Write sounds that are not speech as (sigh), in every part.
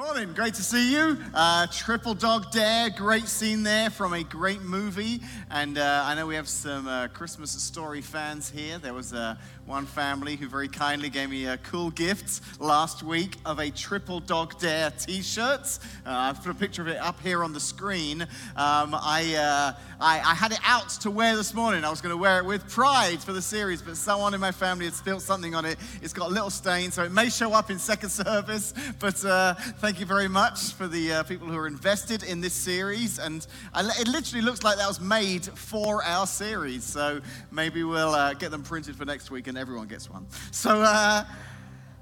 Morning, great to see you. Uh, Triple Dog Dare, great scene there from a great movie. And uh, I know we have some uh, Christmas story fans here. There was uh, one family who very kindly gave me a cool gift last week of a Triple Dog Dare t shirt. Uh, I've put a picture of it up here on the screen. Um, I, uh, I, I, had it out to wear this morning. I was going to wear it with pride for the series, but someone in my family had spilled something on it. It's got a little stain, so it may show up in second service, but thank you very much for the uh, people who are invested in this series. And it literally looks like that was made for our series. So maybe we'll uh, get them printed for next week and everyone gets one. So, uh,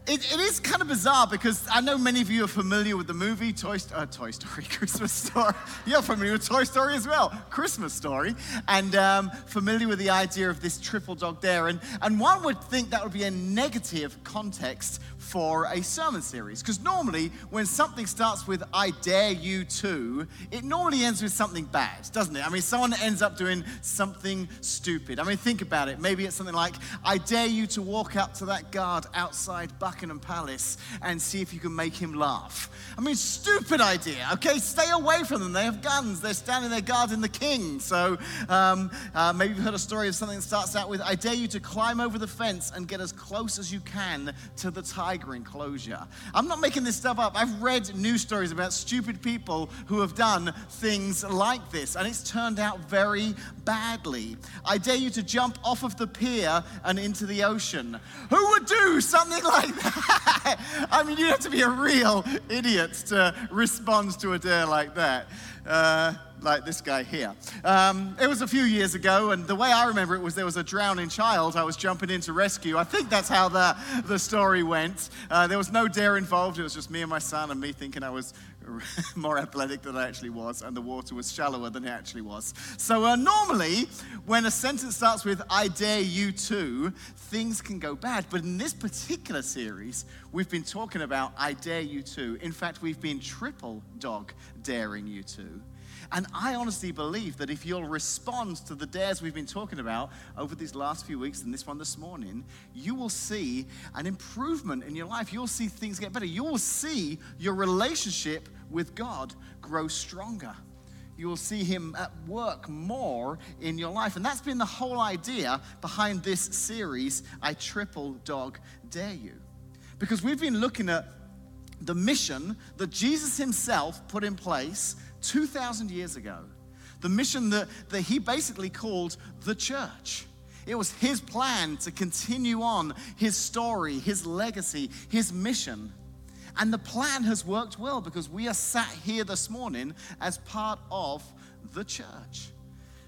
it, it is kind of bizarre because I know many of you are familiar with the movie Toy, uh, Toy Story, (laughs) Christmas Story. You're familiar with Toy Story as well, Christmas Story, and um, familiar with the idea of this triple dog dare. And, and one would think that would be a negative context for a sermon series. Because normally, when something starts with, I dare you to, it normally ends with something bad, doesn't it? I mean, someone ends up doing something stupid. I mean, think about it. Maybe it's something like, I dare you to walk up to that guard outside Buckingham Palace and see if you can make him laugh. I mean, stupid idea, okay? Stay away from them. They have guns, they're standing there guarding the king. So um, uh, maybe you've heard a story of something that starts out with, I dare you to climb over the fence and get as close as you can to the tiger tiger enclosure. I'm not making this stuff up. I've read news stories about stupid people who have done things like this, and it's turned out very badly. I dare you to jump off of the pier and into the ocean. Who would do something (laughs) like that? (laughs) I mean, you have to be a real idiot to respond to a dare like that. Uh, like this guy here. Um, it was a few years ago, and the way I remember it was there was a drowning child I was jumping in to rescue. I think that's how the, the story went. Uh, there was no dare involved, it was just me and my son, and me thinking I was (laughs) more athletic than I actually was, and the water was shallower than it actually was. So, uh, normally, when a sentence starts with, I dare you to, things can go bad. But in this particular series, we've been talking about, I dare you to. In fact, we've been triple dog daring you to. And I honestly believe that if you'll respond to the dares we've been talking about over these last few weeks and this one this morning, you will see an improvement in your life. You'll see things get better. You will see your relationship with God grow stronger. You will see Him at work more in your life. And that's been the whole idea behind this series, I Triple Dog Dare You. Because we've been looking at the mission that Jesus Himself put in place 2,000 years ago, the mission that, that he basically called the church. It was his plan to continue on his story, his legacy, his mission. And the plan has worked well because we are sat here this morning as part of the church.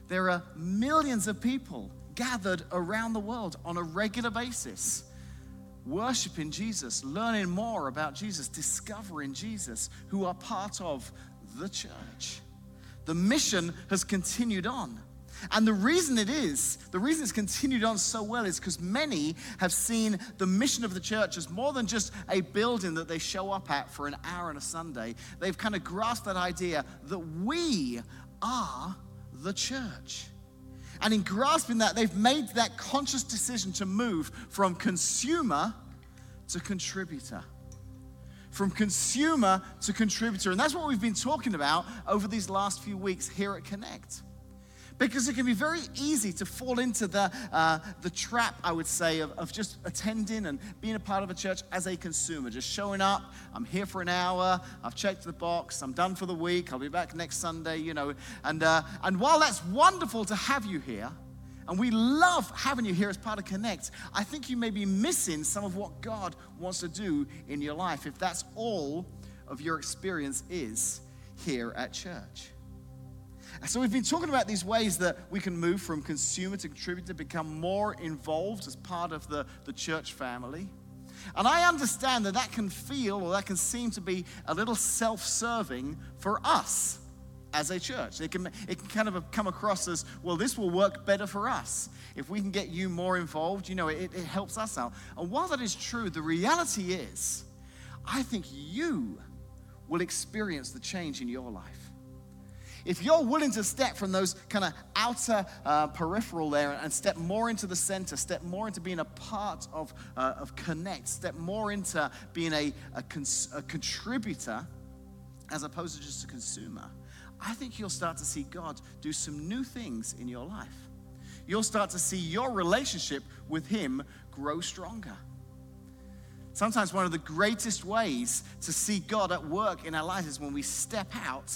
There are millions of people gathered around the world on a regular basis, worshiping Jesus, learning more about Jesus, discovering Jesus, who are part of the church. The mission has continued on. And the reason it is, the reason it's continued on so well is because many have seen the mission of the church as more than just a building that they show up at for an hour on a Sunday. They've kind of grasped that idea that we are the church. And in grasping that, they've made that conscious decision to move from consumer to contributor from consumer to contributor. And that's what we've been talking about over these last few weeks here at Connect. Because it can be very easy to fall into the, uh, the trap, I would say, of, of just attending and being a part of a church as a consumer. Just showing up, I'm here for an hour, I've checked the box, I'm done for the week, I'll be back next Sunday, you know. And, uh, and while that's wonderful to have you here, and we love having you here as part of Connect. I think you may be missing some of what God wants to do in your life if that's all of your experience is here at church. So, we've been talking about these ways that we can move from consumer to contributor, become more involved as part of the, the church family. And I understand that that can feel or that can seem to be a little self serving for us as a church. It can, it can kind of come across as, well, this will work better for us. If we can get you more involved, you know, it, it helps us out. And while that is true, the reality is, I think you will experience the change in your life. If you're willing to step from those kind of outer uh, peripheral there and step more into the center, step more into being a part of, uh, of Connect, step more into being a, a, cons- a contributor, as opposed to just a consumer, I think you'll start to see God do some new things in your life. You'll start to see your relationship with Him grow stronger. Sometimes one of the greatest ways to see God at work in our lives is when we step out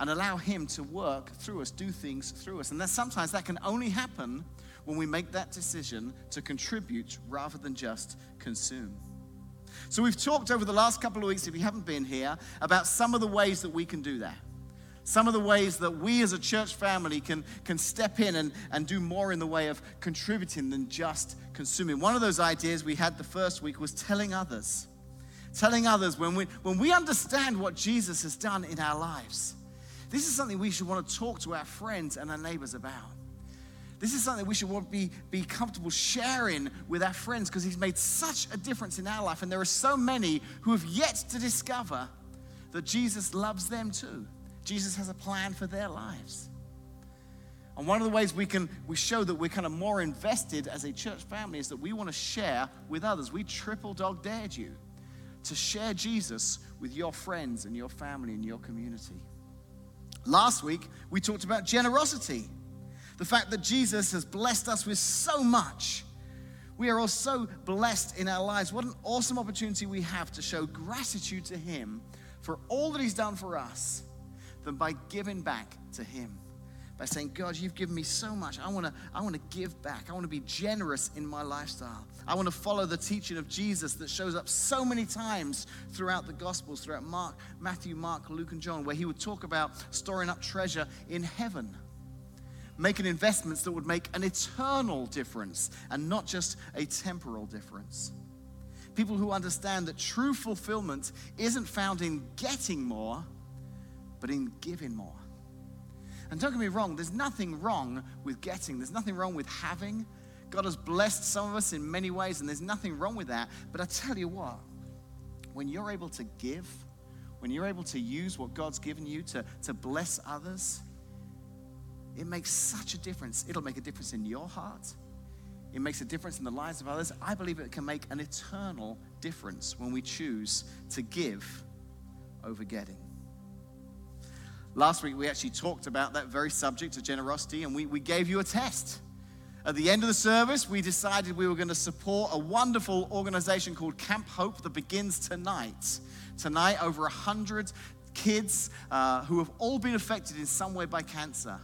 and allow Him to work through us, do things through us. And then sometimes that can only happen when we make that decision to contribute rather than just consume. So, we've talked over the last couple of weeks, if you haven't been here, about some of the ways that we can do that. Some of the ways that we as a church family can, can step in and, and do more in the way of contributing than just consuming. One of those ideas we had the first week was telling others. Telling others when we, when we understand what Jesus has done in our lives. This is something we should want to talk to our friends and our neighbors about. This is something we should want to be, be comfortable sharing with our friends because he's made such a difference in our life. And there are so many who have yet to discover that Jesus loves them too. Jesus has a plan for their lives. And one of the ways we can we show that we're kind of more invested as a church family is that we want to share with others. We triple dog dared you to share Jesus with your friends and your family and your community. Last week, we talked about generosity. The fact that Jesus has blessed us with so much. We are all so blessed in our lives. What an awesome opportunity we have to show gratitude to Him for all that He's done for us than by giving back to Him. By saying, God, you've given me so much. I want to I want to give back. I want to be generous in my lifestyle. I want to follow the teaching of Jesus that shows up so many times throughout the Gospels, throughout Mark, Matthew, Mark, Luke, and John, where he would talk about storing up treasure in heaven making investments that would make an eternal difference and not just a temporal difference. People who understand that true fulfillment isn't found in getting more, but in giving more. And don't get me wrong, there's nothing wrong with getting, there's nothing wrong with having. God has blessed some of us in many ways, and there's nothing wrong with that. But I tell you what, when you're able to give, when you're able to use what God's given you to, to bless others, it makes such a difference. It'll make a difference in your heart. It makes a difference in the lives of others. I believe it can make an eternal difference when we choose to give over getting. Last week, we actually talked about that very subject of generosity, and we, we gave you a test. At the end of the service, we decided we were going to support a wonderful organization called Camp Hope that begins tonight. Tonight, over 100 kids uh, who have all been affected in some way by cancer.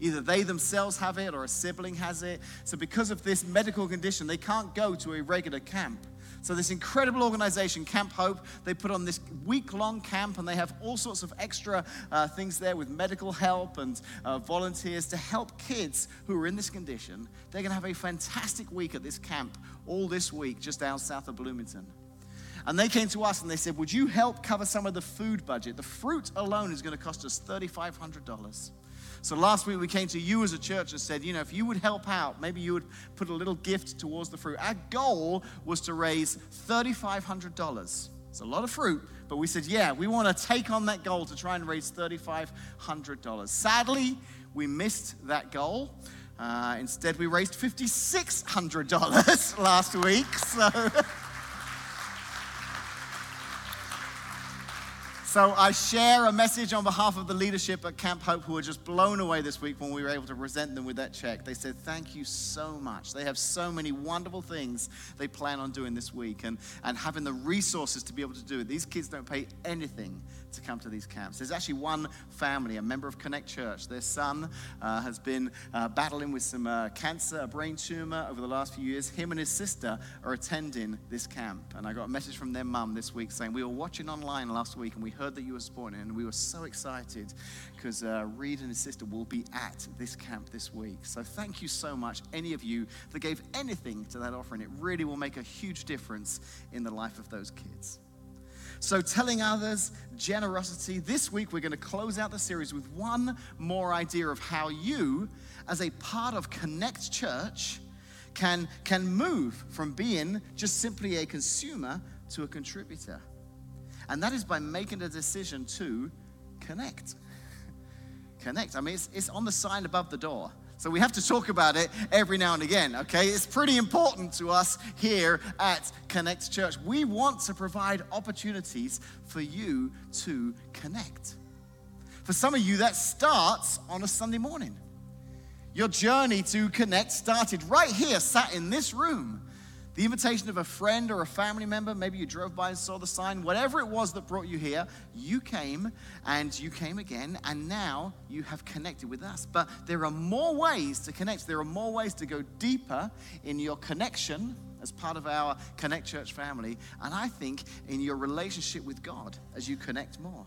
Either they themselves have it or a sibling has it. So, because of this medical condition, they can't go to a regular camp. So, this incredible organization, Camp Hope, they put on this week long camp and they have all sorts of extra uh, things there with medical help and uh, volunteers to help kids who are in this condition. They're going to have a fantastic week at this camp all this week, just out south of Bloomington. And they came to us and they said, Would you help cover some of the food budget? The fruit alone is going to cost us $3,500. So last week we came to you as a church and said, you know, if you would help out, maybe you would put a little gift towards the fruit. Our goal was to raise $3,500. It's a lot of fruit, but we said, yeah, we want to take on that goal to try and raise $3,500. Sadly, we missed that goal. Uh, instead, we raised $5,600 (laughs) last week. So. (laughs) So I share a message on behalf of the leadership at Camp Hope who were just blown away this week when we were able to present them with that check. They said, Thank you so much. They have so many wonderful things they plan on doing this week and, and having the resources to be able to do it. These kids don't pay anything to come to these camps. There's actually one family, a member of Connect Church. Their son uh, has been uh, battling with some uh, cancer, a brain tumor over the last few years. Him and his sister are attending this camp. And I got a message from their mum this week saying, We were watching online last week and we heard that you were supporting, and we were so excited because uh, Reed and his sister will be at this camp this week. So thank you so much, any of you that gave anything to that offering. It really will make a huge difference in the life of those kids. So, telling others, generosity. This week, we're going to close out the series with one more idea of how you, as a part of Connect Church, can, can move from being just simply a consumer to a contributor. And that is by making a decision to connect. (laughs) connect. I mean, it's, it's on the sign above the door. So we have to talk about it every now and again, okay? It's pretty important to us here at Connect Church. We want to provide opportunities for you to connect. For some of you, that starts on a Sunday morning. Your journey to connect started right here, sat in this room the invitation of a friend or a family member, maybe you drove by and saw the sign, whatever it was that brought you here, you came and you came again, and now you have connected with us. But there are more ways to connect, there are more ways to go deeper in your connection as part of our Connect Church family, and I think in your relationship with God as you connect more.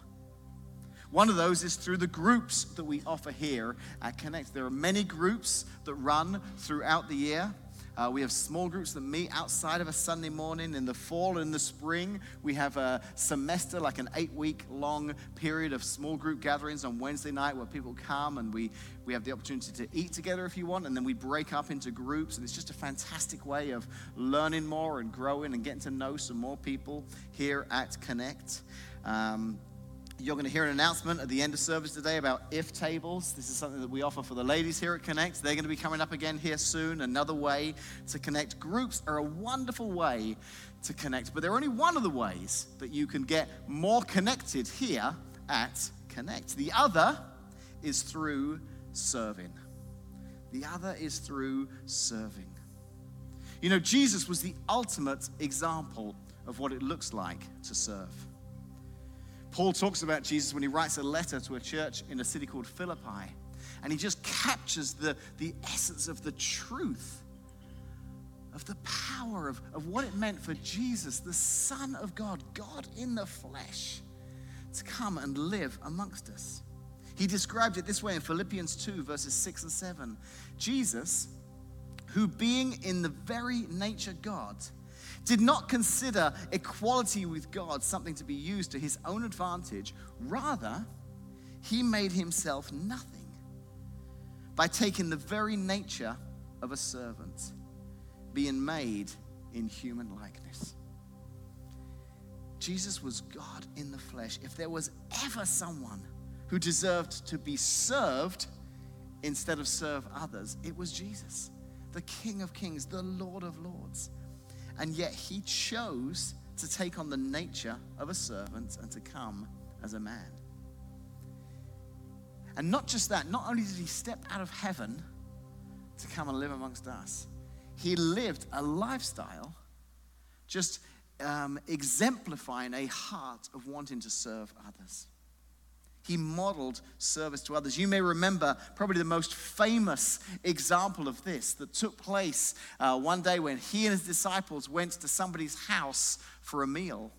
One of those is through the groups that we offer here at Connect. There are many groups that run throughout the year. Uh, we have small groups that meet outside of a Sunday morning. In the fall and in the spring, we have a semester, like an eight week long period of small group gatherings on Wednesday night where people come and we, we have the opportunity to eat together if you want. And then we break up into groups. And it's just a fantastic way of learning more and growing and getting to know some more people here at Connect. Um, you're going to hear an announcement at the end of service today about IF:Tables. This is something that we offer for the ladies here at Connect. They're going to be coming up again here soon. Another way to connect. Groups are a wonderful way to connect, but they're only one of the ways that you can get more connected here at Connect. The other is through serving. The other is through serving. You know, Jesus was the ultimate example of what it looks like to serve. Paul talks about Jesus when he writes a letter to a church in a city called Philippi. And he just captures the, the essence of the truth, of the power of, of what it meant for Jesus, the Son of God, God in the flesh, to come and live amongst us. He described it this way in Philippians 2, verses 6 and 7. Jesus, who being in the very nature God, did not consider equality with God something to be used to his own advantage. Rather, he made himself nothing by taking the very nature of a servant, being made in human likeness. Jesus was God in the flesh. If there was ever someone who deserved to be served instead of serve others, it was Jesus, the King of Kings, the Lord of Lords. And yet he chose to take on the nature of a servant and to come as a man. And not just that, not only did he step out of heaven to come and live amongst us, he lived a lifestyle just um, exemplifying a heart of wanting to serve others. He modeled service to others. You may remember probably the most famous example of this that took place uh, one day when he and his disciples went to somebody's house for a meal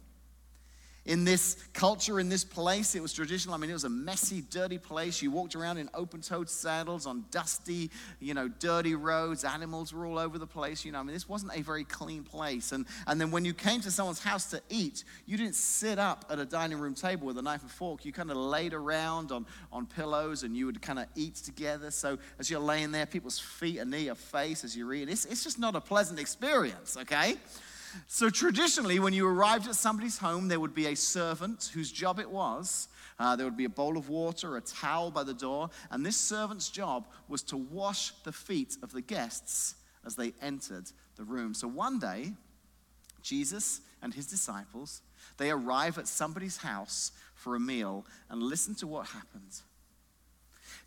in this culture, in this place. It was traditional. I mean, it was a messy, dirty place. You walked around in open toed sandals on dusty, you know, dirty roads. Animals were all over the place. You know, I mean, this wasn't a very clean place. And, and then when you came to someone's house to eat, you didn't sit up at a dining room table with a knife and fork. You kind of laid around on, on pillows and you would kind of eat together. So as you're laying there, people's feet are near your face as you eat. It's, it's just not a pleasant experience, okay? So, traditionally, when you arrived at somebody's home, there would be a servant whose job it was. Uh, there would be a bowl of water, a towel by the door, and this servant's job was to wash the feet of the guests as they entered the room. So, one day, Jesus and his disciples, they arrive at somebody's house for a meal and listen to what happens.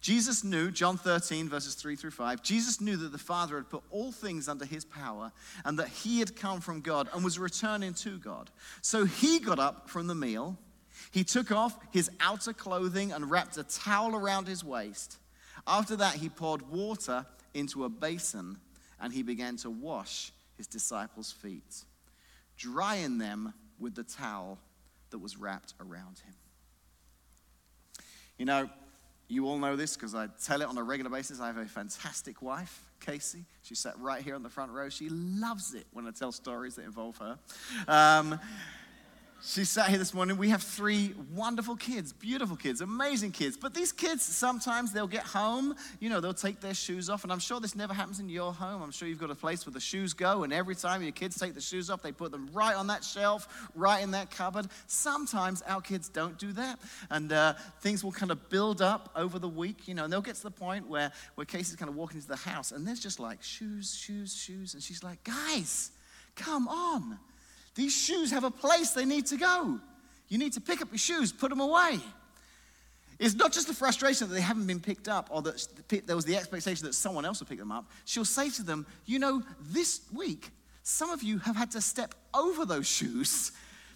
Jesus knew, John 13, verses 3 through 5, Jesus knew that the Father had put all things under his power and that he had come from God and was returning to God. So he got up from the meal. He took off his outer clothing and wrapped a towel around his waist. After that, he poured water into a basin and he began to wash his disciples' feet, drying them with the towel that was wrapped around him. You know, you all know this because I tell it on a regular basis. I have a fantastic wife, Casey. She sat right here on the front row. She loves it when I tell stories that involve her. Um, She sat here this morning. We have three wonderful kids, beautiful kids, amazing kids. But these kids, sometimes they'll get home, you know, they'll take their shoes off. And I'm sure this never happens in your home. I'm sure you've got a place where the shoes go. And every time your kids take the shoes off, they put them right on that shelf, right in that cupboard. Sometimes our kids don't do that. And uh, things will kind of build up over the week, you know, and they'll get to the point where, where Casey's kind of walking into the house and there's just like shoes, shoes, shoes. And she's like, guys, come on. These shoes have a place they need to go. You need to pick up your shoes, put them away. It's not just the frustration that they haven't been picked up or that there was the expectation that someone else would pick them up. She'll say to them, You know, this week, some of you have had to step over those shoes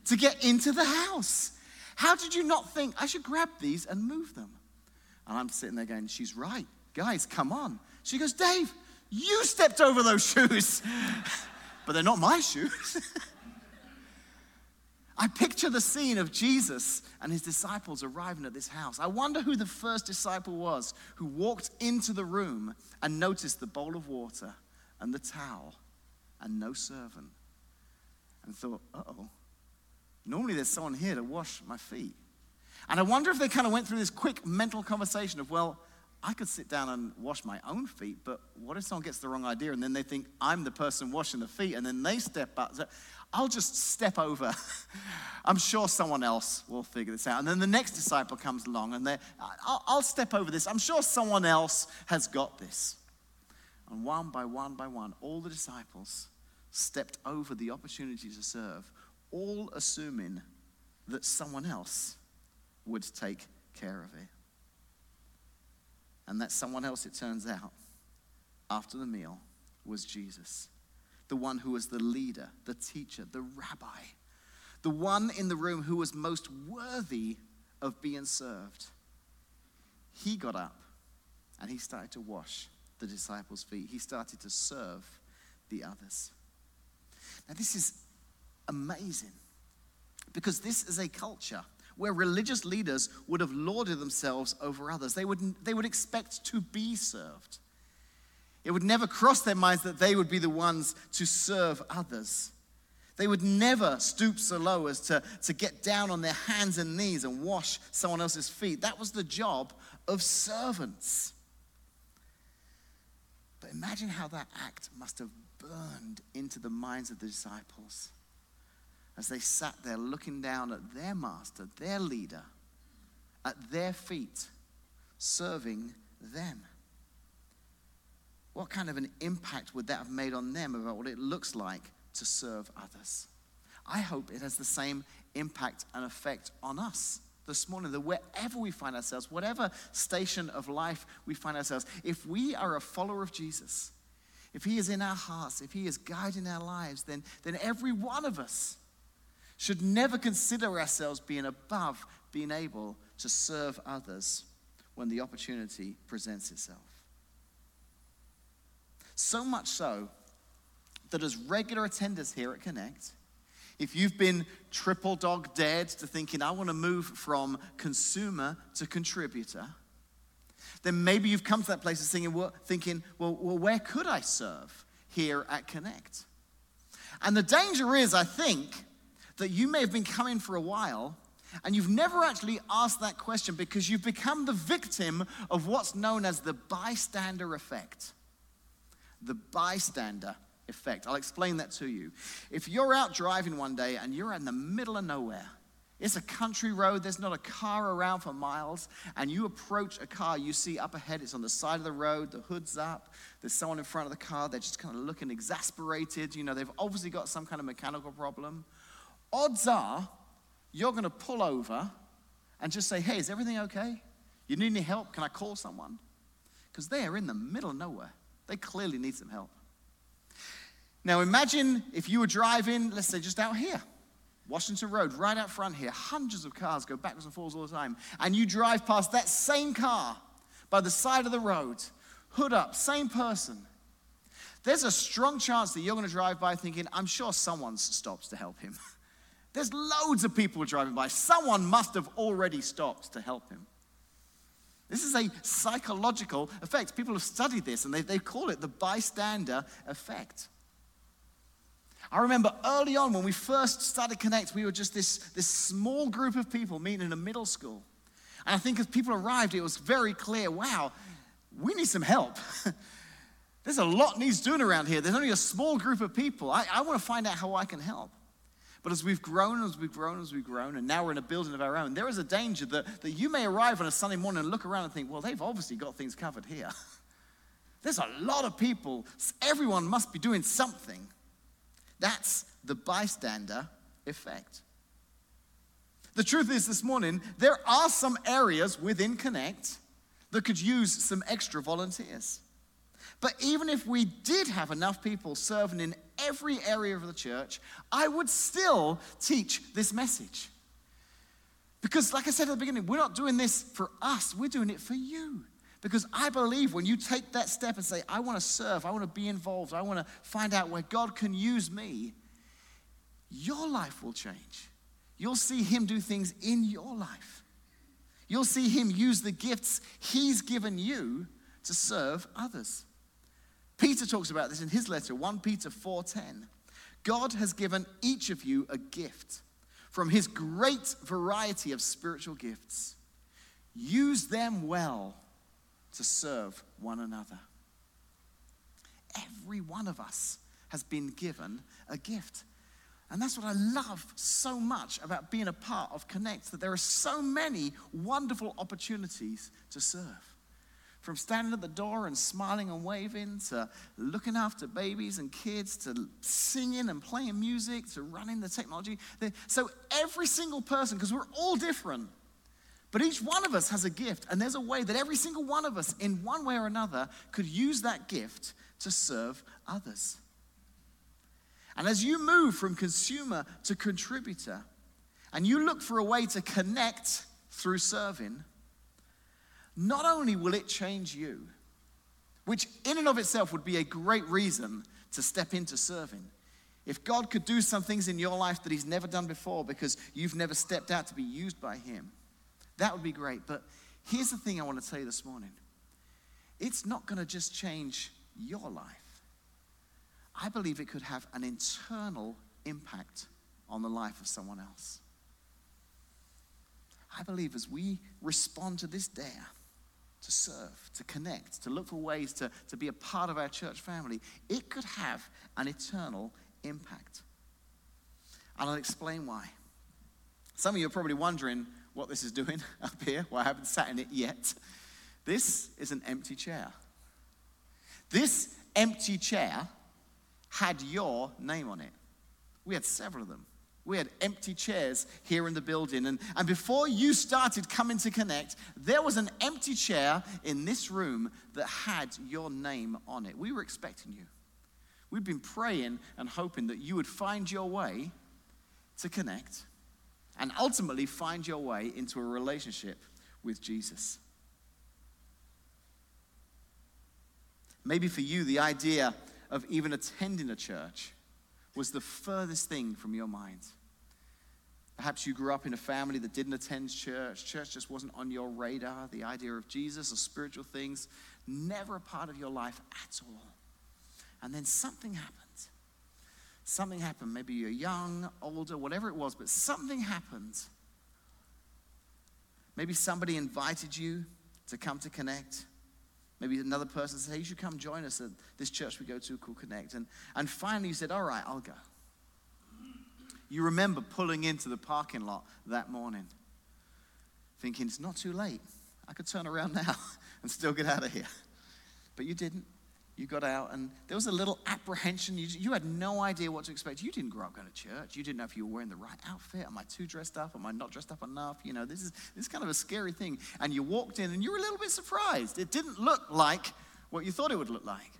to get into the house. How did you not think I should grab these and move them? And I'm sitting there going, She's right. Guys, come on. She goes, Dave, you stepped over those (laughs) shoes, but they're not my shoes. (laughs) I picture the scene of Jesus and his disciples arriving at this house. I wonder who the first disciple was who walked into the room and noticed the bowl of water and the towel and no servant and thought, oh, normally there's someone here to wash my feet. And I wonder if they kind of went through this quick mental conversation of, well, I could sit down and wash my own feet, but what if someone gets the wrong idea and then they think I'm the person washing the feet and then they step up? I'll just step over. (laughs) I'm sure someone else will figure this out. And then the next disciple comes along and I'll, I'll step over this. I'm sure someone else has got this. And one by one by one, all the disciples stepped over the opportunity to serve, all assuming that someone else would take care of it. And that someone else, it turns out, after the meal, was Jesus the one who was the leader, the teacher, the rabbi, the one in the room who was most worthy of being served. He got up and he started to wash the disciples' feet. He started to serve the others. Now, this is amazing because this is a culture where religious leaders would have lauded themselves over others. They would, they would expect to be served. It would never cross their minds that they would be the ones to serve others. They would never stoop so low as to, to get down on their hands and knees and wash someone else's feet. That was the job of servants. But imagine how that act must have burned into the minds of the disciples as they sat there looking down at their master, their leader, at their feet, serving them. What kind of an impact would that have made on them about what it looks like to serve others? I hope it has the same impact and effect on us this morning that wherever we find ourselves, whatever station of life we find ourselves, if we are a follower of Jesus, if He is in our hearts, if He is guiding our lives, then, then every one of us should never consider ourselves being above being able to serve others when the opportunity presents itself. So much so that as regular attenders here at Connect, if you've been triple dog dead to thinking, I want to move from consumer to contributor, then maybe you've come to that place of thinking, well, thinking, well, well, where could I serve here at Connect? And the danger is, I think, that you may have been coming for a while and you've never actually asked that question because you've become the victim of what's known as the bystander effect the bystander effect. I'll explain that to you. If you're out driving one day and you're in the middle of nowhere, it's a country road, there's not a car around for miles, and you approach a car you see up ahead, it's on the side of the road, the hood's up, there's someone in front of the car, they're just kind of looking exasperated, you know, they've obviously got some kind of mechanical problem. Odds are you're going to pull over and just say, hey, is everything okay? You need any help? Can I call someone? Because they are in the middle of nowhere. They clearly need some help. Now imagine if you were driving, let's say just out here, Washington Road, right out front here, hundreds of cars go backwards and forwards all the time, and you drive past that same car by the side of the road, hood up, same person. There's a strong chance that you're going to drive by thinking, I'm sure someone stops to help him. (laughs) There's loads of people driving by. Someone must have already stopped to help him. This is a psychological effect. People have studied this and they, they call it the bystander effect. I remember early on when we first started Connect, we were just this, this small group of people meeting in a middle school. And I think as people arrived, it was very clear wow, we need some help. (laughs) There's a lot needs doing around here. There's only a small group of people. I, I want to find out how I can help. But as we've grown, as we've grown, as we've grown, and now we're in a building of our own, there is a danger that, that you may arrive on a Sunday morning and look around and think, well, they've obviously got things covered here. (laughs) There's a lot of people. Everyone must be doing something. That's the bystander effect. The truth is, this morning, there are some areas within Connect that could use some extra volunteers. But even if we did have enough people serving in every area of the church, I would still teach this message. Because, like I said at the beginning, we're not doing this for us, we're doing it for you. Because I believe when you take that step and say, I want to serve, I want to be involved, I want to find out where God can use me, your life will change. You'll see Him do things in your life. You'll see Him use the gifts He's given you to serve others. Peter talks about this in his letter, 1 Peter 4:10. God has given each of you a gift from his great variety of spiritual gifts. Use them well to serve one another. Every one of us has been given a gift. And that's what I love so much about being a part of Connect, that there are so many wonderful opportunities to serve. From standing at the door and smiling and waving, to looking after babies and kids, to singing and playing music, to running the technology. So every single person, because we're all different, but each one of us has a gift, and there's a way that every single one of us, in one way or another, could use that gift to serve others. And as you move from consumer to contributor, and you look for a way to connect through serving, not only will it change you, which in and of itself would be a great reason to step into serving. If God could do some things in your life that He's never done before because you've never stepped out to be used by Him, that would be great. But here's the thing I want to tell you this morning it's not going to just change your life. I believe it could have an internal impact on the life of someone else. I believe as we respond to this dare, to serve, to connect, to look for ways to, to be a part of our church family, it could have an eternal impact. And I'll explain why. Some of you are probably wondering, what this is doing (laughs) up here. Well, I haven't sat in it yet. This is an empty chair. This empty chair had your name on it. We had several of them. We had empty chairs here in the building. And, and before you started coming to connect, there was an empty chair in this room that had your name on it. We were expecting you. We've been praying and hoping that you would find your way to connect and ultimately find your way into a relationship with Jesus. Maybe for you, the idea of even attending a church was the furthest thing from your mind. Perhaps you grew up in a family that didn't attend church. Church just wasn't on your radar. The idea of Jesus or spiritual things, never a part of your life at all. And then something happened something happened. Maybe you're young, older, whatever it was, but something happened. Maybe somebody invited you to come to Connect. Maybe another person said, hey, you should come join us at this church we go to called Connect. And, and finally you said, all right, I'll go. You remember pulling into the parking lot that morning, thinking, it's not too late. I could turn around (laughs) now and still get out of here. But you didn't you got out and there was a little apprehension. You, you, had no idea what to expect. You didn't grow up going to church. You didn't know if you were wearing the right outfit. Am I too dressed up? Am I not dressed up enough? You know, this is, this is kind of a scary thing. And you walked in and you were a little bit surprised. It didn't look like what you thought it would look like.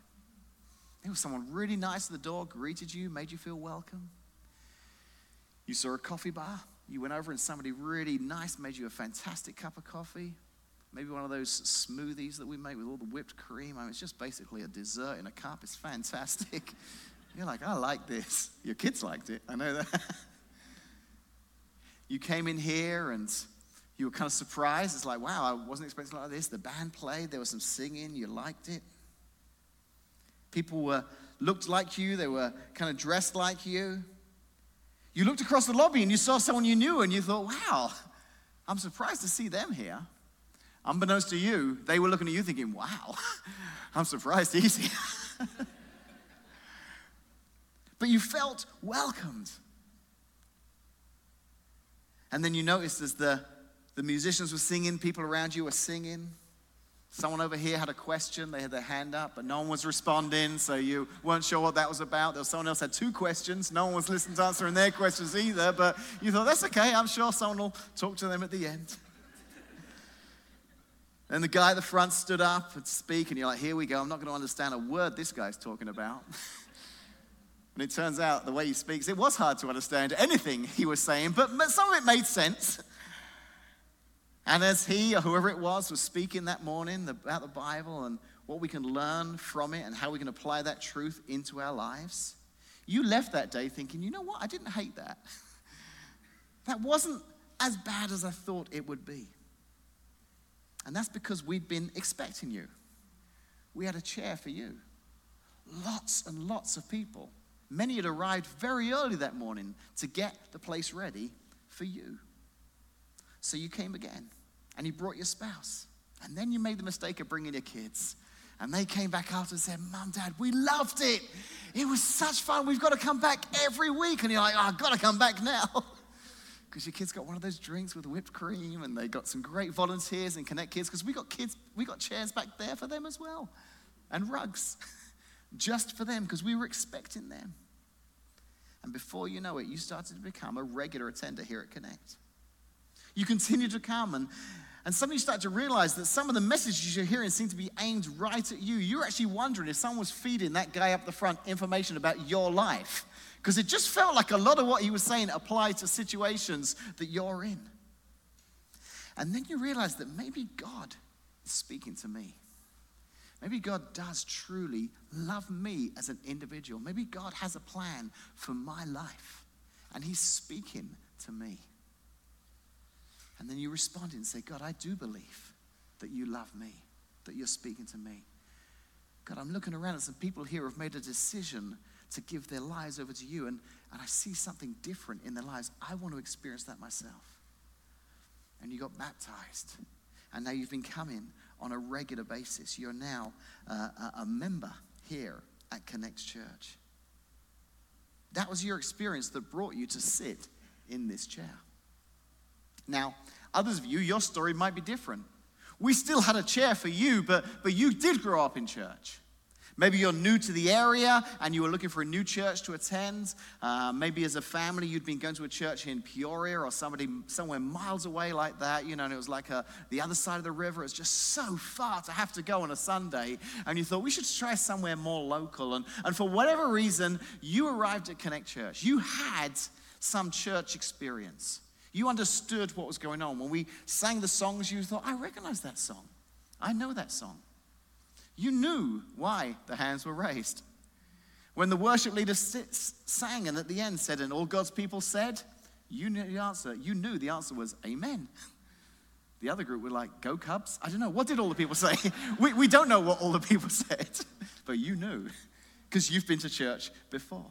There was someone really nice at the door, greeted you, made you feel welcome. You saw a coffee bar. You went over and somebody really nice made you a fantastic cup of coffee. Maybe one of those smoothies that we make with all the whipped cream. I mean, it's just basically a dessert in a cup. It's fantastic. (laughs) You're like, I like this. Your kids liked it. I know that. (laughs) you came in here and you were kind of surprised. It's like, wow, I wasn't expecting like this. The band played, there was some singing, you liked it. People were looked like you, they were kind of dressed like you. You looked across the lobby and you saw someone you knew and you thought, wow, I'm surprised to see them here. Unbeknownst to you, they were looking at you thinking, wow, (laughs) I'm surprised easy. (laughs) but you felt welcomed. And then you noticed as the, the musicians were singing, people around you were singing. Someone over here had a question, they had their hand up, but no one was responding, so you weren't sure what that was about. There was someone else had two questions, no one was listening to answering their questions either, but you thought, that's okay, I'm sure someone will talk to them at the end. And the guy at the front stood up and speak, and you're like, here we go, I'm not going to understand a word this guy's talking about. (laughs) and it turns out the way he speaks, it was hard to understand anything he was saying, but, but some of it made sense. And as he or whoever it was was speaking that morning about the Bible and what we can learn from it and how we can apply that truth into our lives, you left that day thinking, you know what? I didn't hate that. (laughs) that wasn't as bad as I thought it would be. And that's because we'd been expecting you. We had a chair for you. Lots and lots of people. Many had arrived very early that morning to get the place ready for you. So you came again and you brought your spouse. And then you made the mistake of bringing your kids. And they came back after and said, Mom, Dad, we loved it. It was such fun. We've got to come back every week. And you're like, oh, I've got to come back now. (laughs) Because your kids got one of those drinks with whipped cream and they got some great volunteers and Connect Kids. Because we got kids, we got chairs back there for them as well. And rugs. (laughs) Just for them, because we were expecting them. And before you know it, you started to become a regular attender here at Connect. You continue to come and, and suddenly you start to realize that some of the messages you're hearing seem to be aimed right at you. You're actually wondering if someone was feeding that guy up the front information about your life. Because it just felt like a lot of what he was saying applied to situations that you're in. And then you realize that maybe God is speaking to me. Maybe God does truly love me as an individual. Maybe God has a plan for my life, and He's speaking to me. And then you respond and say, God, I do believe that you love me, that you're speaking to me. God, I'm looking around at some people here have made a decision to give their lives over to you, and, and I see something different in their lives. I want to experience that myself. And you got baptized, and now you've been coming on a regular basis. You're now uh, a member here at Connect Church. That was your experience that brought you to sit in this chair. Now, others of you, your story might be different. We still had a chair for you, but, but you did grow up in church. Maybe you're new to the area and you were looking for a new church to attend. Uh, maybe as a family you'd been going to a church in Peoria or somebody somewhere miles away like that, you know, and it was like a, the other side of the river. It's just so far to have to go on a Sunday. And you thought we should try somewhere more local. And, and for whatever reason, you arrived at Connect Church. You had some church experience. You understood what was going on. When we sang the songs, you thought, I recognize that song. I know that song. You knew why the hands were raised. When the worship leader sang and at the end said, and all God's people said, you knew the answer. You knew the answer was amen. The other group were like, go Cubs. I don't know. What did all the people say? (laughs) we, we don't know what all the people (laughs) said, but you knew because you've been to church before.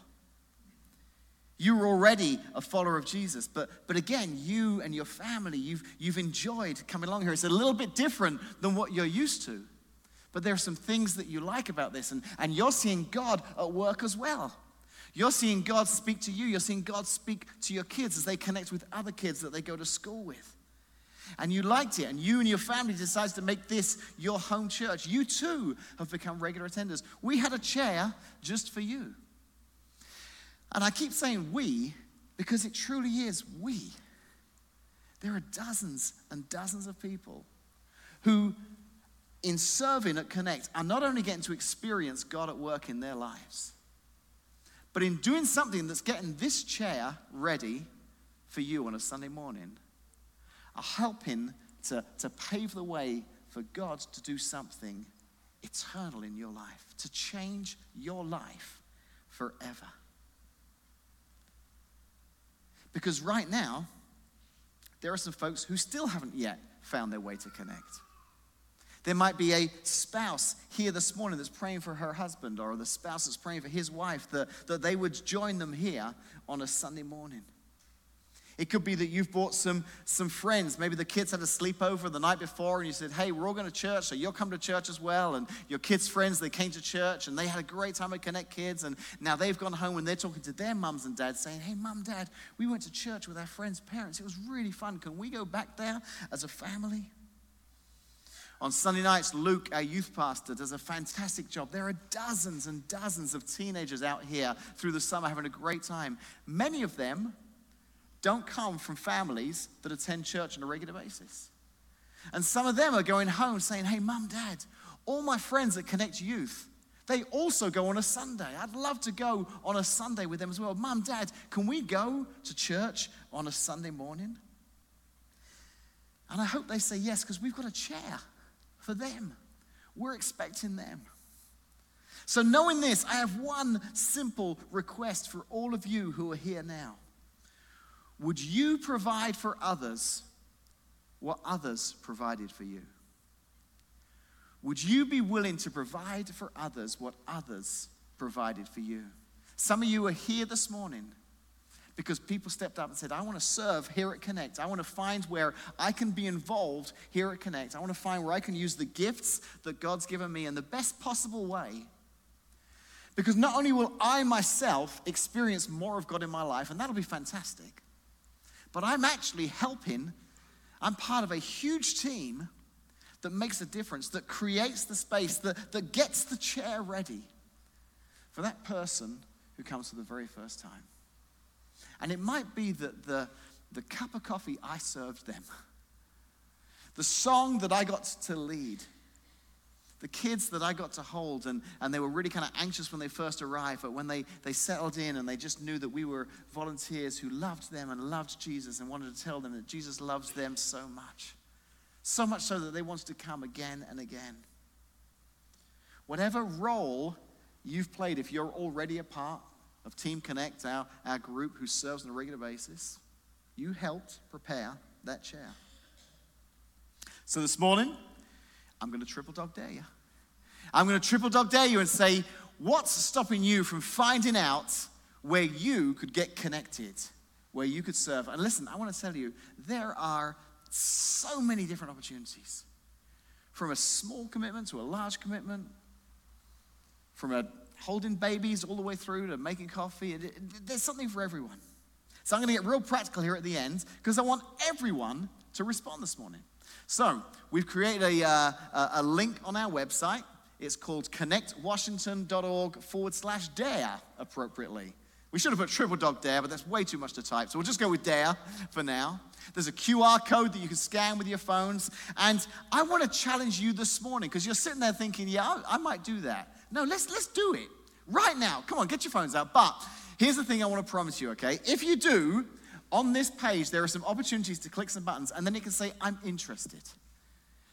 You were already a follower of Jesus. But, but again, you and your family, you've, you've enjoyed coming along here. It's a little bit different than what you're used to. But there are some things that you like about this, and, and you're seeing God at work as well. You're seeing God speak to you. You're seeing God speak to your kids as they connect with other kids that they go to school with. And you liked it, and you and your family decided to make this your home church. You too have become regular attenders. We had a chair just for you. And I keep saying we because it truly is we. There are dozens and dozens of people who, in serving at Connect, are not only getting to experience God at work in their lives, but in doing something that's getting this chair ready for you on a Sunday morning, are helping to, to pave the way for God to do something eternal in your life, to change your life forever. Because right now, there are some folks who still haven't yet found their way to connect. There might be a spouse here this morning that's praying for her husband, or the spouse that's praying for his wife, that, that they would join them here on a Sunday morning. It could be that you've brought some, some friends. Maybe the kids had a sleepover the night before and you said, Hey, we're all going to church, so you'll come to church as well. And your kids' friends, they came to church and they had a great time at Connect Kids. And now they've gone home and they're talking to their mums and dads saying, Hey, mum, dad, we went to church with our friends' parents. It was really fun. Can we go back there as a family? On Sunday nights, Luke, our youth pastor, does a fantastic job. There are dozens and dozens of teenagers out here through the summer having a great time. Many of them don't come from families that attend church on a regular basis. And some of them are going home saying, Hey, mum, dad, all my friends that connect youth, they also go on a Sunday. I'd love to go on a Sunday with them as well. Mum, dad, can we go to church on a Sunday morning? And I hope they say yes because we've got a chair for them. We're expecting them. So, knowing this, I have one simple request for all of you who are here now. Would you provide for others what others provided for you? Would you be willing to provide for others what others provided for you? Some of you are here this morning because people stepped up and said, I want to serve here at Connect. I want to find where I can be involved here at Connect. I want to find where I can use the gifts that God's given me in the best possible way. Because not only will I myself experience more of God in my life, and that'll be fantastic, but I'm actually helping. I'm part of a huge team that makes a difference, that creates the space, that, that gets the chair ready for that person who comes for the very first time. And it might be that the, the cup of coffee I served them, the song that I got to lead, the kids that I got to hold, and, and they were really kind of anxious when they first arrived, but when they, they settled in and they just knew that we were volunteers who loved them and loved Jesus and wanted to tell them that Jesus loves them so much. So much so that they wanted to come again and again. Whatever role you've played, if you're already a part of Team Connect, our, our group who serves on a regular basis, you helped prepare that chair. So this morning, I'm going to triple dog dare you. I'm going to triple dog dare you and say, what's stopping you from finding out where you could get connected, where you could serve? And listen, I want to tell you, there are so many different opportunities. From a small commitment to a large commitment, from a holding babies all the way through to making coffee. There's something for everyone. So I'm going to get real practical here at the end because I want everyone to respond this morning. So we've created a, uh, a link on our website. It's called connectwashington.org forward slash dare appropriately. We should have put triple dog dare, but that's way too much to type. So we'll just go with dare for now. There's a QR code that you can scan with your phones. And I want to challenge you this morning because you're sitting there thinking, yeah, I, I might do that. No, let's, let's do it right now. Come on, get your phones out. But here's the thing I want to promise you, okay? If you do, on this page, there are some opportunities to click some buttons, and then it can say, I'm interested.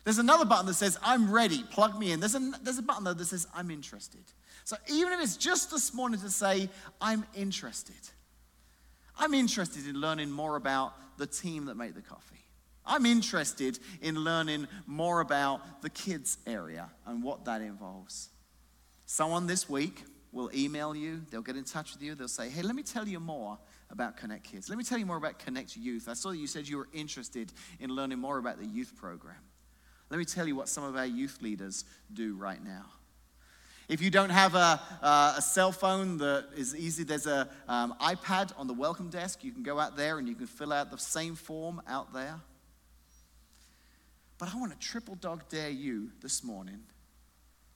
There's another button that says, I'm ready, plug me in. There's a, there's a button that says, I'm interested. So even if it's just this morning to say, I'm interested, I'm interested in learning more about the team that made the coffee. I'm interested in learning more about the kids area and what that involves. Someone this week will email you, they'll get in touch with you, they'll say, Hey, let me tell you more about Connect Kids. Let me tell you more about Connect Youth. I saw that you said you were interested in learning more about the youth program. Let me tell you what some of our youth leaders do right now. If you don't have a, uh, a cell phone that is easy, there's an um, iPad on the welcome desk. You can go out there and you can fill out the same form out there. But I want to triple dog dare you this morning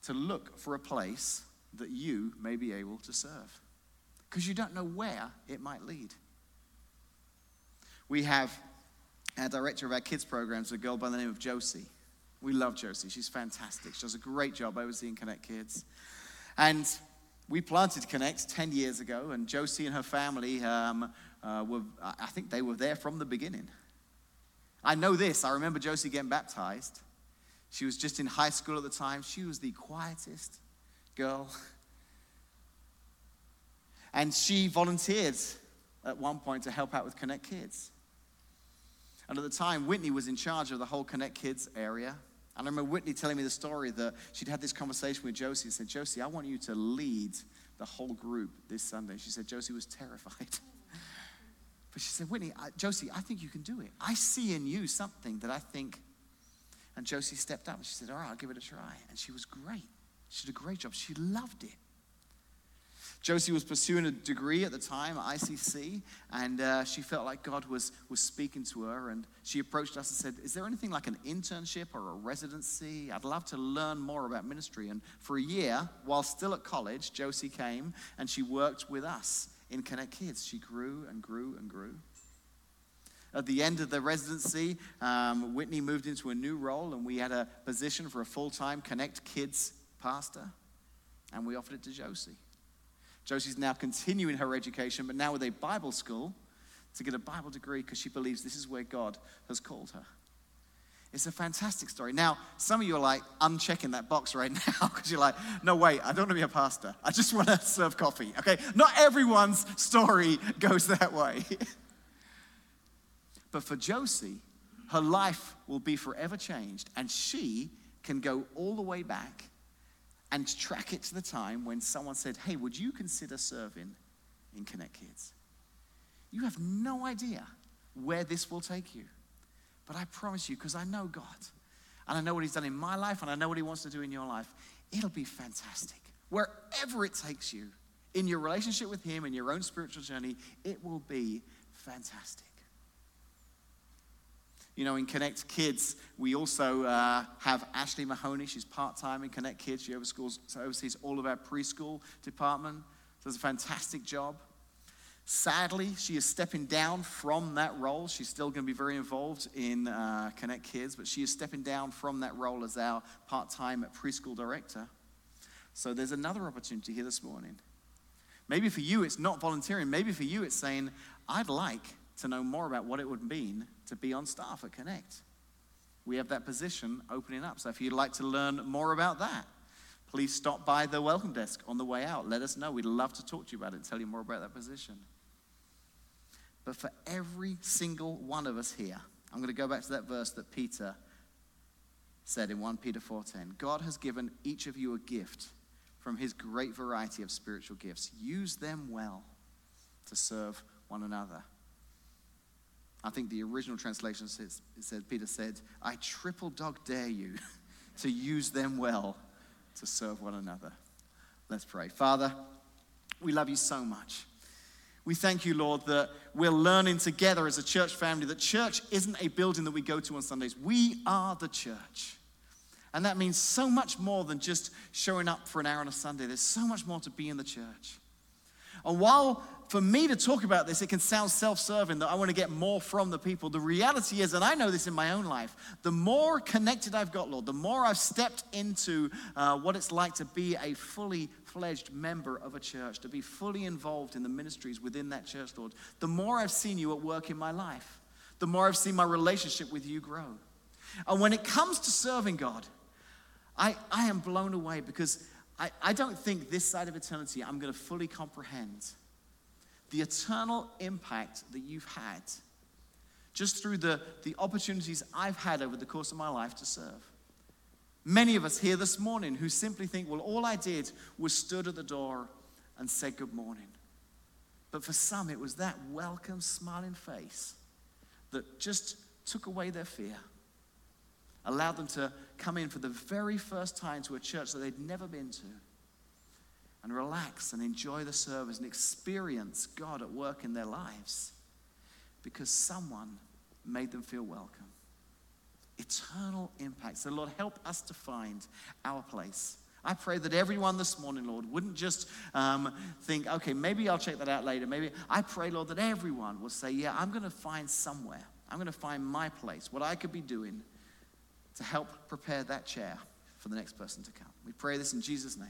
to look for a place that you may be able to serve because you don't know where it might lead. We have our director of our kids programs, a girl by the name of Josie. We love Josie. She's fantastic. She does a great job overseeing Connect Kids. And we planted Connect 10 years ago, and Josie and her family um, uh, were, I think they were there from the beginning. I know this. I remember Josie getting baptized. She was just in high school at the time. She was the quietest girl and she volunteered at one point to help out with Connect Kids. And at the time, Whitney was in charge of the whole Connect Kids area. And I remember Whitney telling me the story that she'd had this conversation with Josie and said, Josie, I want you to lead the whole group this Sunday. She said Josie was terrified. (laughs) But she said, Whitney, I, Josie, I think you can do it. I see in you something that I think. And Josie stepped up and she said, All right, I'll give it a try. And she was great. She did a great job. She loved it. Josie was pursuing a degree at the time at ICC, and uh, she felt like God was, was speaking to her. And she approached us and said, Is there anything like an internship or a residency? I'd love to learn more about ministry. And for a year, while still at college, Josie came and she worked with us in Connect Kids. She grew and grew and grew. At the end of the residency, um, Whitney moved into a new role, and we had a position for a full time Connect Kids pastor, and we offered it to Josie. Josie's now continuing her education, but now with a Bible school to get a Bible degree because she believes this is where God has called her. It's a fantastic story. Now, some of you are like unchecking that box right (laughs) now because you're like, no, wait, I don't want to be a pastor. I just want to (laughs) serve coffee. Okay, not everyone's story (laughs) goes that way. But for Josie, her life will be forever changed, and she can go all the way back and track it to the time when someone said, Hey, would you consider serving in Connect Kids? You have no idea where this will take you. But I promise you, because I know God, and I know what He's done in my life, and I know what He wants to do in your life, it'll be fantastic. Wherever it takes you, in your relationship with Him, in your own spiritual journey, it will be fantastic. You know, in Connect Kids, we also uh, have Ashley Mahoney. She's part time in Connect Kids. She oversees, all of our preschool department. Does a fantastic job. Sadly, she is stepping down from that role. She's still going to be very involved in uh, Connect Kids, but she is stepping down from that role as our part time preschool director. So there's another opportunity here this morning. Maybe for you, it's not volunteering. Maybe for you, it's saying, I'd like to know more about what it would mean to be on staff at Connect. We have that position opening up. So if you'd like to learn more about that, please stop by the welcome desk on the way out. Let us know. We'd love to talk to you about it tell you more about that position. But for every single one of us here, I'm going to go back to that verse that Peter said in 1 Peter 4:10. God has given each of you a gift from his great variety of spiritual gifts. Use them well to serve one another. I think the original translation says, said, Peter said, I triple dog dare you (laughs) to use them well to serve one another. Let's pray. Father, we love you so much. We thank you, Lord, that we're learning together as a church family that church isn't a building that we go to on Sundays. We are the church. And that means so much more than just showing up for an hour on a Sunday. There's so much more to be in the church. And while for me to talk about this, it can sound self serving that I want to get more from the people. The reality is, and I know this in my own life, the more connected I've got, Lord, the more I've stepped into uh, what it's like to be a fully fledged member of a church, to be fully involved in the ministries within that church, Lord, the more I've seen you at work in my life, the more I've seen my relationship with you grow. And when it comes to serving God, I, I am blown away because I, I don't think this side of eternity I'm going to fully comprehend the eternal impact that you've had just through the, the opportunities I've had over the course of my life to serve. Many of us here this morning who simply think, well, all I did was stood at the door and said good morning. But for some, it was that welcome, smiling face that just took away their fear, allowed them to come in for the very first time to a church that they'd never been to and relax and enjoy the service and experience God at work in their lives because someone made them feel welcome. Eternal impact. So, Lord, help us to find our place. I pray that everyone this morning, Lord, wouldn't just um, think, okay, maybe I'll check that out later. Maybe I pray, Lord, that everyone will say, yeah, I'm going to find somewhere. I'm going to find my place, what I could be doing to help prepare that chair for the next person to come. We pray this in Jesus' name.